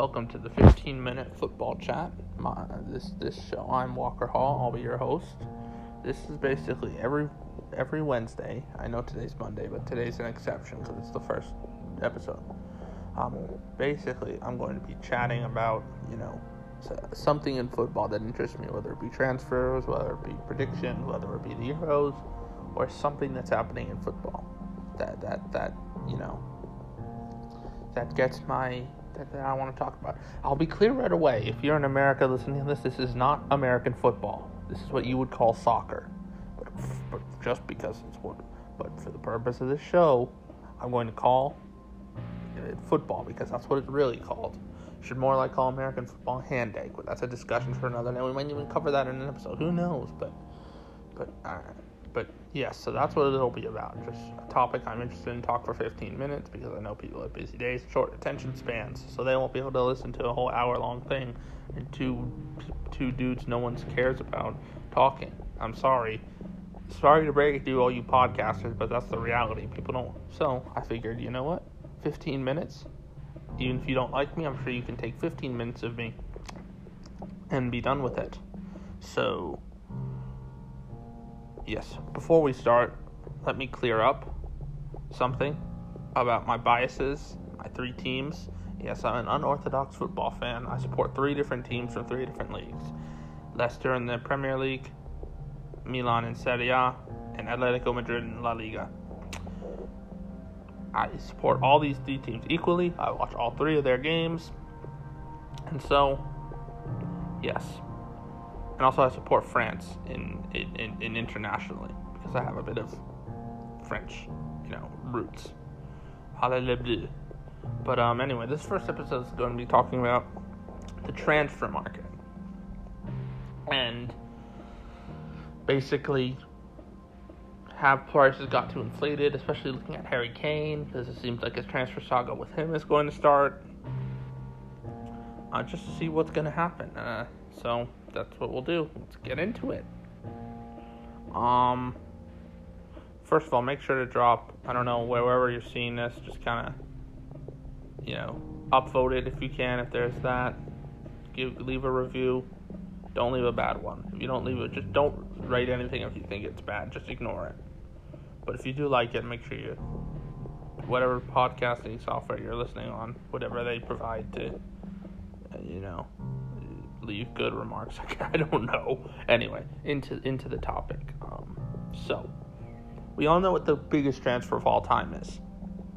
Welcome to the 15 minute football chat. My, this this show, I'm Walker Hall. I'll be your host. This is basically every every Wednesday. I know today's Monday, but today's an exception because it's the first episode. Um, basically, I'm going to be chatting about you know something in football that interests me, whether it be transfers, whether it be predictions, whether it be the Euros, or something that's happening in football that that that you know that gets my that, that I want to talk about. I'll be clear right away. If you're in America listening to this, this is not American football. This is what you would call soccer. But, but just because it's what, but for the purpose of this show, I'm going to call it football because that's what it's really called. Should more like call American football hand egg, but that's a discussion for another day. We might even cover that in an episode. Who knows? But, but, uh, yes, so that's what it'll be about. Just a topic I'm interested in talk for 15 minutes because I know people have busy days, short attention spans, so they won't be able to listen to a whole hour long thing and two two dudes no one cares about talking. I'm sorry. Sorry to break it to all you podcasters, but that's the reality. People don't. So I figured, you know what? 15 minutes. Even if you don't like me, I'm sure you can take 15 minutes of me and be done with it. So yes, before we start, let me clear up something about my biases, my three teams. Yes, I'm an unorthodox football fan. I support three different teams from three different leagues Leicester in the Premier League, Milan in Serie A, and Atletico Madrid in La Liga. I support all these three teams equally. I watch all three of their games. And so, yes, and also I support France in, in, in internationally because I have a bit of French, you know, roots. Hallelujah. But um, anyway, this first episode is going to be talking about the transfer market and basically have prices got too inflated, especially looking at Harry Kane because it seems like his transfer saga with him is going to start. Uh, just to see what's going to happen. Uh, so that's what we'll do. Let's get into it. Um, first of all, make sure to drop. I don't know wherever you're seeing this, just kind of, you know, upvote it if you can. If there's that, give leave a review. Don't leave a bad one. If you don't leave it, just don't write anything if you think it's bad. Just ignore it. But if you do like it, make sure you, whatever podcasting software you're listening on, whatever they provide to, you know, leave good remarks. I don't know. Anyway, into into the topic. Um, so, we all know what the biggest transfer of all time is.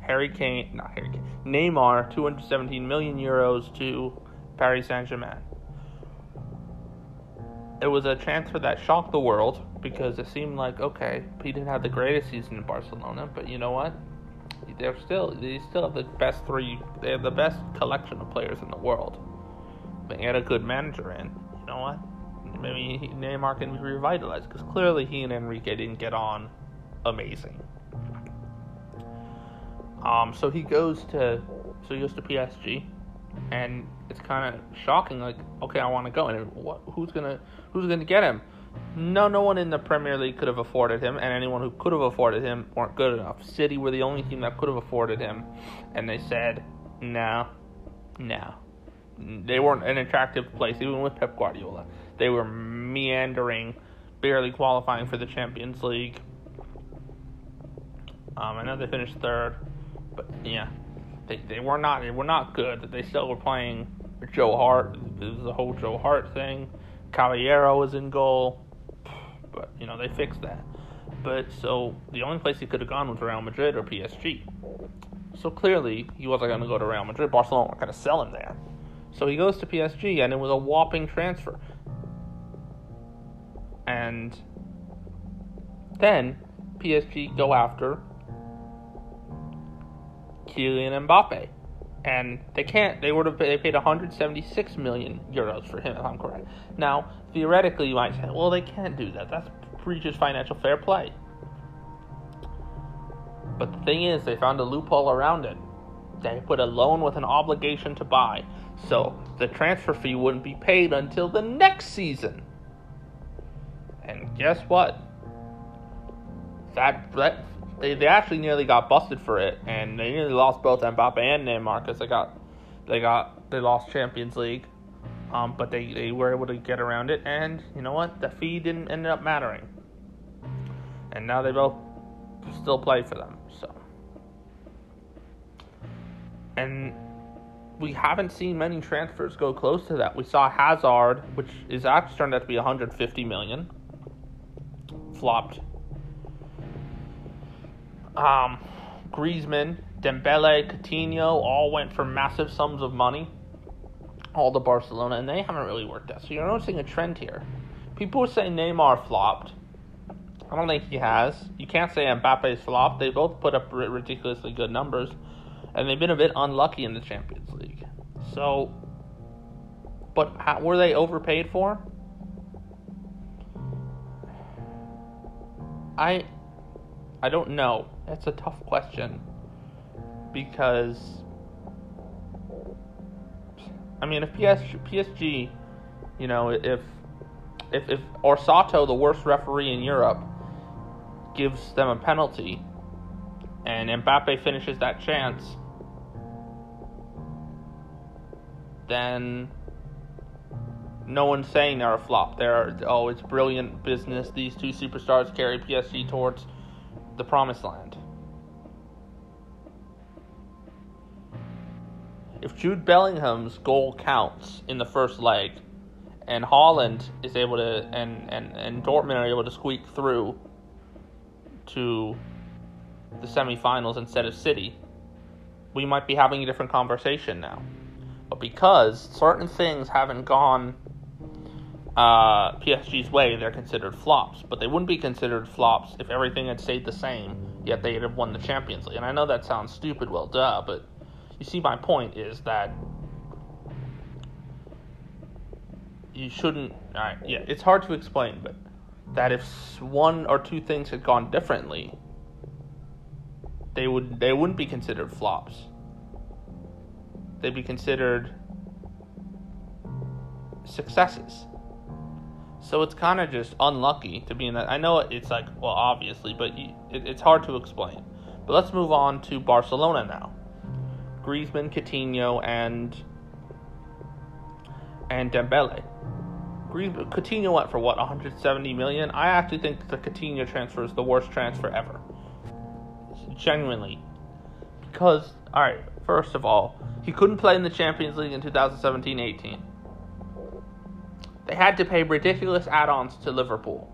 Harry Kane, not Harry Kane, Neymar, 217 million euros to Paris Saint Germain. It was a transfer that shocked the world because it seemed like okay, he didn't have the greatest season in Barcelona, but you know what? They're still they still have the best three. They have the best collection of players in the world had a good manager in, you know what? Maybe Neymar can be revitalized because clearly he and Enrique didn't get on amazing. Um, so he goes to so he goes to PSG, and it's kind of shocking. Like, okay, I want to go, and what, who's gonna who's gonna get him? No, no one in the Premier League could have afforded him, and anyone who could have afforded him weren't good enough. City were the only team that could have afforded him, and they said, no, no, they weren't an attractive place, even with Pep Guardiola. They were meandering, barely qualifying for the Champions League. Um, I know they finished third, but yeah, they they were not they were not good. They still were playing Joe Hart. It was the whole Joe Hart thing. Caballero was in goal, but you know they fixed that. But so the only place he could have gone was Real Madrid or PSG. So clearly he wasn't going to go to Real Madrid. Barcelona weren't going to sell him there. So he goes to PSG, and it was a whopping transfer. And then PSG go after Kylian Mbappe, and they can't. They would have they paid 176 million euros for him, if I'm correct. Now, theoretically, you might say, well, they can't do that. That breaches financial fair play. But the thing is, they found a loophole around it. They put a loan with an obligation to buy. So the transfer fee wouldn't be paid until the next season. And guess what? That, that they, they actually nearly got busted for it, and they nearly lost both Mbappe and Neymar because they got They got they lost Champions League, um, but they, they were able to get around it, and you know what? The fee didn't end up mattering, and now they both still play for them. So, and we haven't seen many transfers go close to that. We saw Hazard, which is actually turned out to be 150 million, flopped. Um, Griezmann, Dembele, Coutinho all went for massive sums of money. All to Barcelona, and they haven't really worked out. So you're noticing a trend here. People say Neymar flopped. I don't think he has. You can't say Mbappe's flopped. They both put up ridiculously good numbers, and they've been a bit unlucky in the Champions League. So, but how, were they overpaid for? I, I don't know. That's a tough question because I mean, if PSG, PSG, you know, if if if Orsato, the worst referee in Europe, gives them a penalty, and Mbappe finishes that chance, then no one's saying they're a flop. They're oh, it's brilliant business. These two superstars carry PSG towards the promised land. if Jude Bellingham's goal counts in the first leg, and Haaland is able to, and, and, and Dortmund are able to squeak through to the semifinals instead of City, we might be having a different conversation now. But because certain things haven't gone uh, PSG's way, they're considered flops. But they wouldn't be considered flops if everything had stayed the same, yet they'd have won the Champions League. And I know that sounds stupid, well, duh, but you see, my point is that you shouldn't. Yeah, it's hard to explain, but that if one or two things had gone differently, they would they wouldn't be considered flops. They'd be considered successes. So it's kind of just unlucky to be in that. I know it's like, well, obviously, but it's hard to explain. But let's move on to Barcelona now. Griezmann, Coutinho, and and Dembele. Coutinho went for what 170 million. I actually think the Coutinho transfer is the worst transfer ever. Genuinely, because all right, first of all, he couldn't play in the Champions League in 2017-18. They had to pay ridiculous add-ons to Liverpool.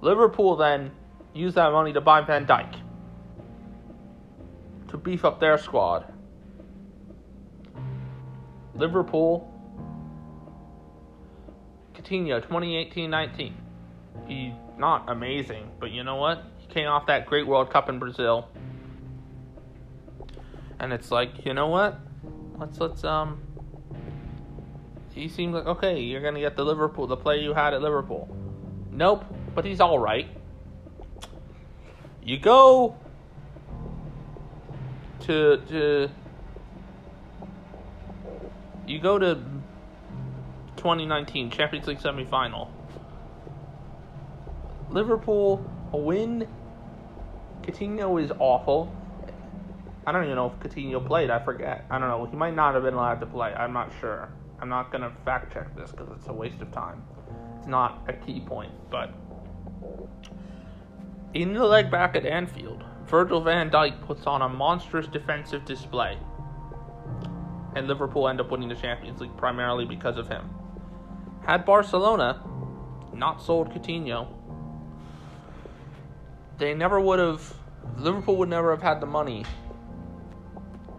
Liverpool then used that money to buy Van Dijk to beef up their squad. Liverpool, Coutinho, 2018-19. He's not amazing, but you know what? Came off that great World Cup in Brazil. And it's like, you know what? Let's let's um he seemed like okay, you're gonna get the Liverpool, the player you had at Liverpool. Nope, but he's all right. You go to to you go to 2019 Champions League semifinal. Liverpool a win. Coutinho is awful. I don't even know if Coutinho played. I forget. I don't know. He might not have been allowed to play. I'm not sure. I'm not gonna fact check this because it's a waste of time. It's not a key point, but in the leg back at Anfield, Virgil van Dijk puts on a monstrous defensive display. And Liverpool end up winning the Champions League primarily because of him. Had Barcelona not sold Coutinho, they never would have. Liverpool would never have had the money.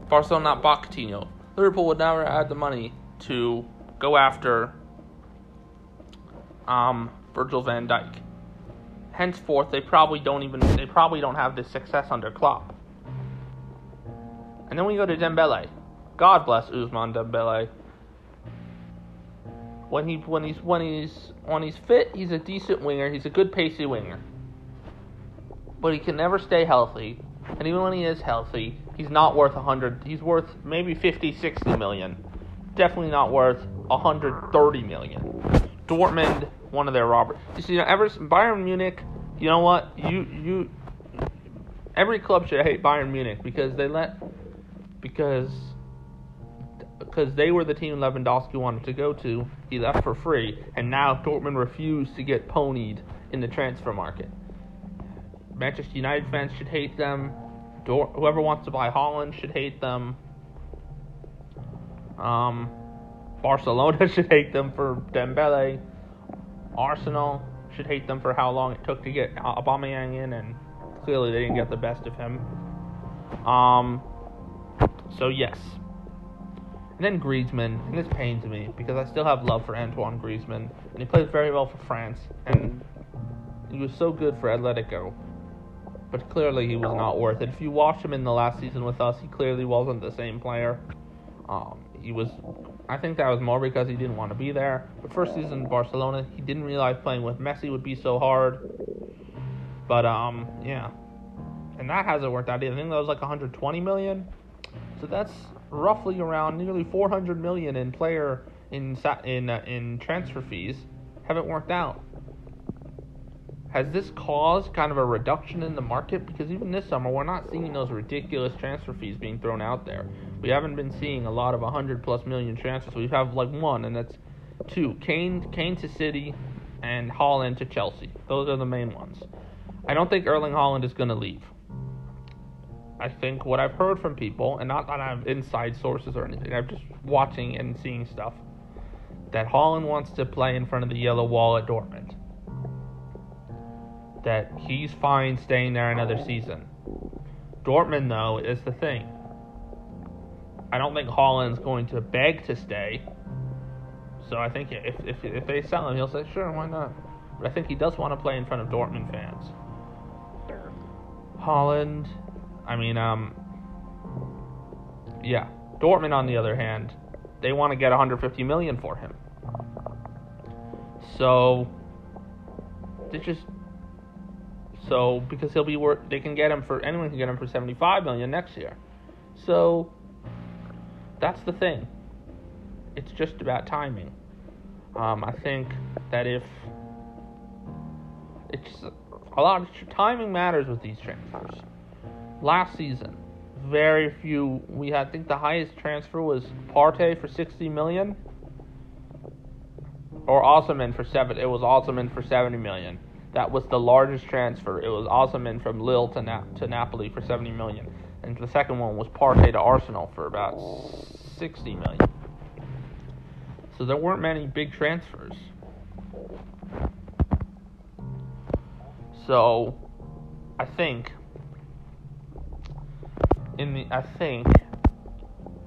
Barcelona not bought Coutinho. Liverpool would never have had the money to go after um, Virgil van Dijk henceforth they probably don't even they probably don't have this success under Klopp. And then we go to Dembele. God bless Ousmane Dembele. When he when he's when he's when he's fit, he's a decent winger. He's a good pacey winger. But he can never stay healthy. And even when he is healthy, he's not worth 100. He's worth maybe 50, 60 million. Definitely not worth 130 million. Dortmund one of their robbers. You see, ever Bayern Munich, you know what? You you every club should hate Bayern Munich because they let because because they were the team Lewandowski wanted to go to. He left for free, and now Dortmund refused to get ponied in the transfer market. Manchester United fans should hate them. Dor- whoever wants to buy Haaland should hate them. Um, Barcelona should hate them for Dembele. Arsenal should hate them for how long it took to get Aubameyang in, and clearly they didn't get the best of him. Um, so yes. And then Griezmann, and this pains me because I still have love for Antoine Griezmann, and he plays very well for France, and he was so good for Atletico. But clearly he was not worth it. If you watch him in the last season with us, he clearly wasn't the same player. Um, he was, I think that was more because he didn't want to be there. But first season in Barcelona, he didn't realize playing with Messi would be so hard. But um, yeah, and that hasn't worked out. Either. I think that was like 120 million. So that's roughly around nearly 400 million in player in in uh, in transfer fees haven't worked out. Has this caused kind of a reduction in the market? Because even this summer, we're not seeing those ridiculous transfer fees being thrown out there. We haven't been seeing a lot of 100 plus million transfers. We have like one, and that's two: Kane, Kane to City, and Haaland to Chelsea. Those are the main ones. I don't think Erling Haaland is going to leave. I think what I've heard from people, and not that I have inside sources or anything, I'm just watching and seeing stuff, that Haaland wants to play in front of the yellow wall at Dortmund. That he's fine staying there another season. Dortmund, though, is the thing. I don't think Haaland's going to beg to stay. So I think if, if, if they sell him, he'll say, sure, why not? But I think he does want to play in front of Dortmund fans. Haaland. I mean, um, yeah. Dortmund, on the other hand, they want to get 150 million for him. So they just so because he'll be worth they can get him for anyone can get him for 75 million next year. So that's the thing. It's just about timing. Um, I think that if it's a lot of timing matters with these transfers last season, very few. We had, I think the highest transfer was Partey for 60 million, or Osimhen for seven. It was Osimhen for 70 million. That was the largest transfer. It was Osimhen from Lille to Na- to Napoli for 70 million, and the second one was Partey to Arsenal for about 60 million. So there weren't many big transfers. So I think in the I think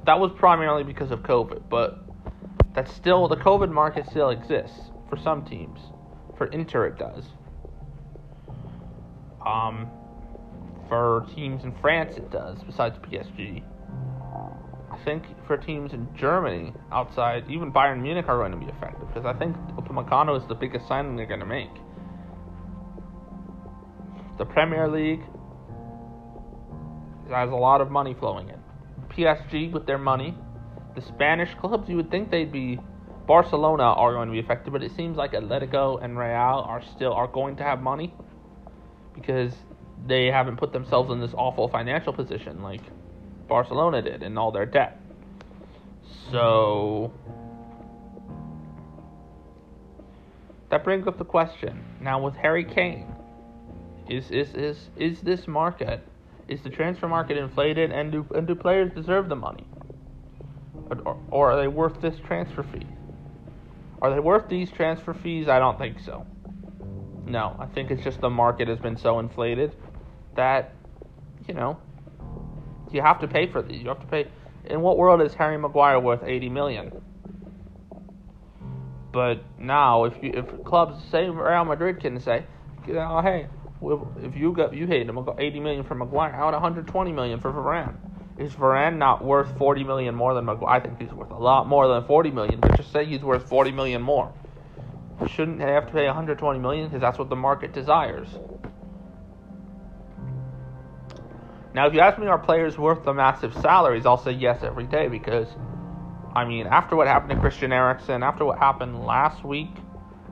that was primarily because of COVID, but that's still the COVID market still exists for some teams. For Inter, it does. Um, for teams in France, it does. Besides PSG, I think for teams in Germany, outside even Bayern Munich, are going to be affected because I think Upamecano is the biggest signing they're going to make. The Premier League, has a lot of money flowing in. PSG with their money, the Spanish clubs you would think they'd be Barcelona are going to be affected, but it seems like Atletico and Real are still are going to have money because they haven't put themselves in this awful financial position like Barcelona did in all their debt. So that brings up the question. Now with Harry Kane, is is is is this market is the transfer market inflated, and do and do players deserve the money? Or, or are they worth this transfer fee? Are they worth these transfer fees? I don't think so. No, I think it's just the market has been so inflated that you know you have to pay for these. You have to pay. In what world is Harry Maguire worth 80 million? But now, if you, if clubs say Real Madrid can say, oh, hey, if you got you hate him, we'll 80 million for Maguire. How about 120 million for Varane? Is Varane not worth 40 million more than Maguire? I think he's worth a lot more than 40 million. But just say he's worth 40 million more. Shouldn't have to pay 120 million because that's what the market desires? Now, if you ask me, are players worth the massive salaries? I'll say yes every day because, I mean, after what happened to Christian Eriksen, after what happened last week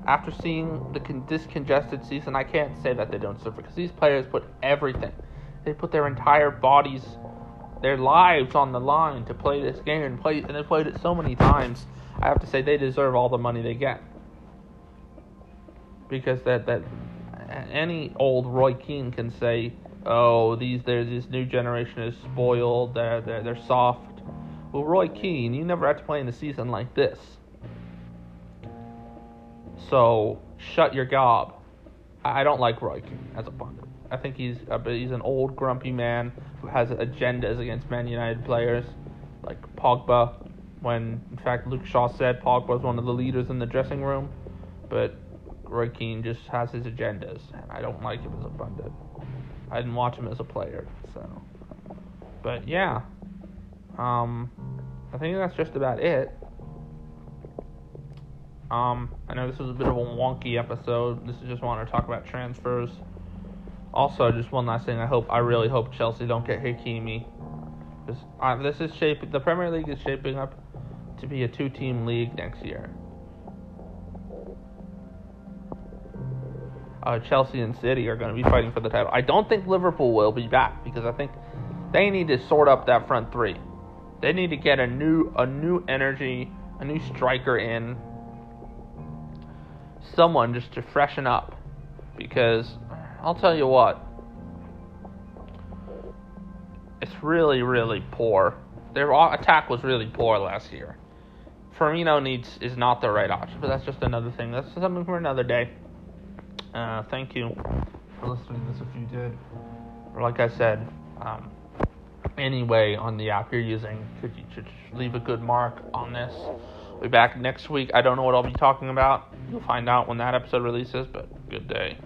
after seeing the con- this congested season, I can't say that they don't suffer because these players put everything. They put their entire bodies their lives on the line to play this game and play and they played it so many times. I have to say they deserve all the money they get because that that any old Roy Keane can say, "Oh, these there's this new generation is spoiled. They're they're they're soft." Well, Roy Keane, you never had to play in a season like this, so shut your gob. I don't like Roy Keane as a pundit. I think he's uh, a, he's an old grumpy man who has agendas against Man United players, like Pogba. When in fact Luke Shaw said Pogba was one of the leaders in the dressing room, but Roy Keane just has his agendas, and I don't like him as a pundit. I didn't watch him as a player, so. But yeah, um, I think that's just about it. Um, I know this was a bit of a wonky episode. This is just wanted to talk about transfers. Also, just one last thing. I hope, I really hope Chelsea don't get Hakimi. This, uh, this is shaping. The Premier League is shaping up to be a two-team league next year. Uh, Chelsea and City are going to be fighting for the title. I don't think Liverpool will be back because I think they need to sort up that front three. They need to get a new a new energy, a new striker in. Someone just to freshen up because I'll tell you what. It's really really poor. Their attack was really poor last year. Firmino needs is not the right option, but that's just another thing. That's something for another day. Uh, thank you for listening to this if you did. Like I said, um, anyway on the app you're using, could you should leave a good mark on this. We'll be back next week. I don't know what I'll be talking about. You'll find out when that episode releases, but good day.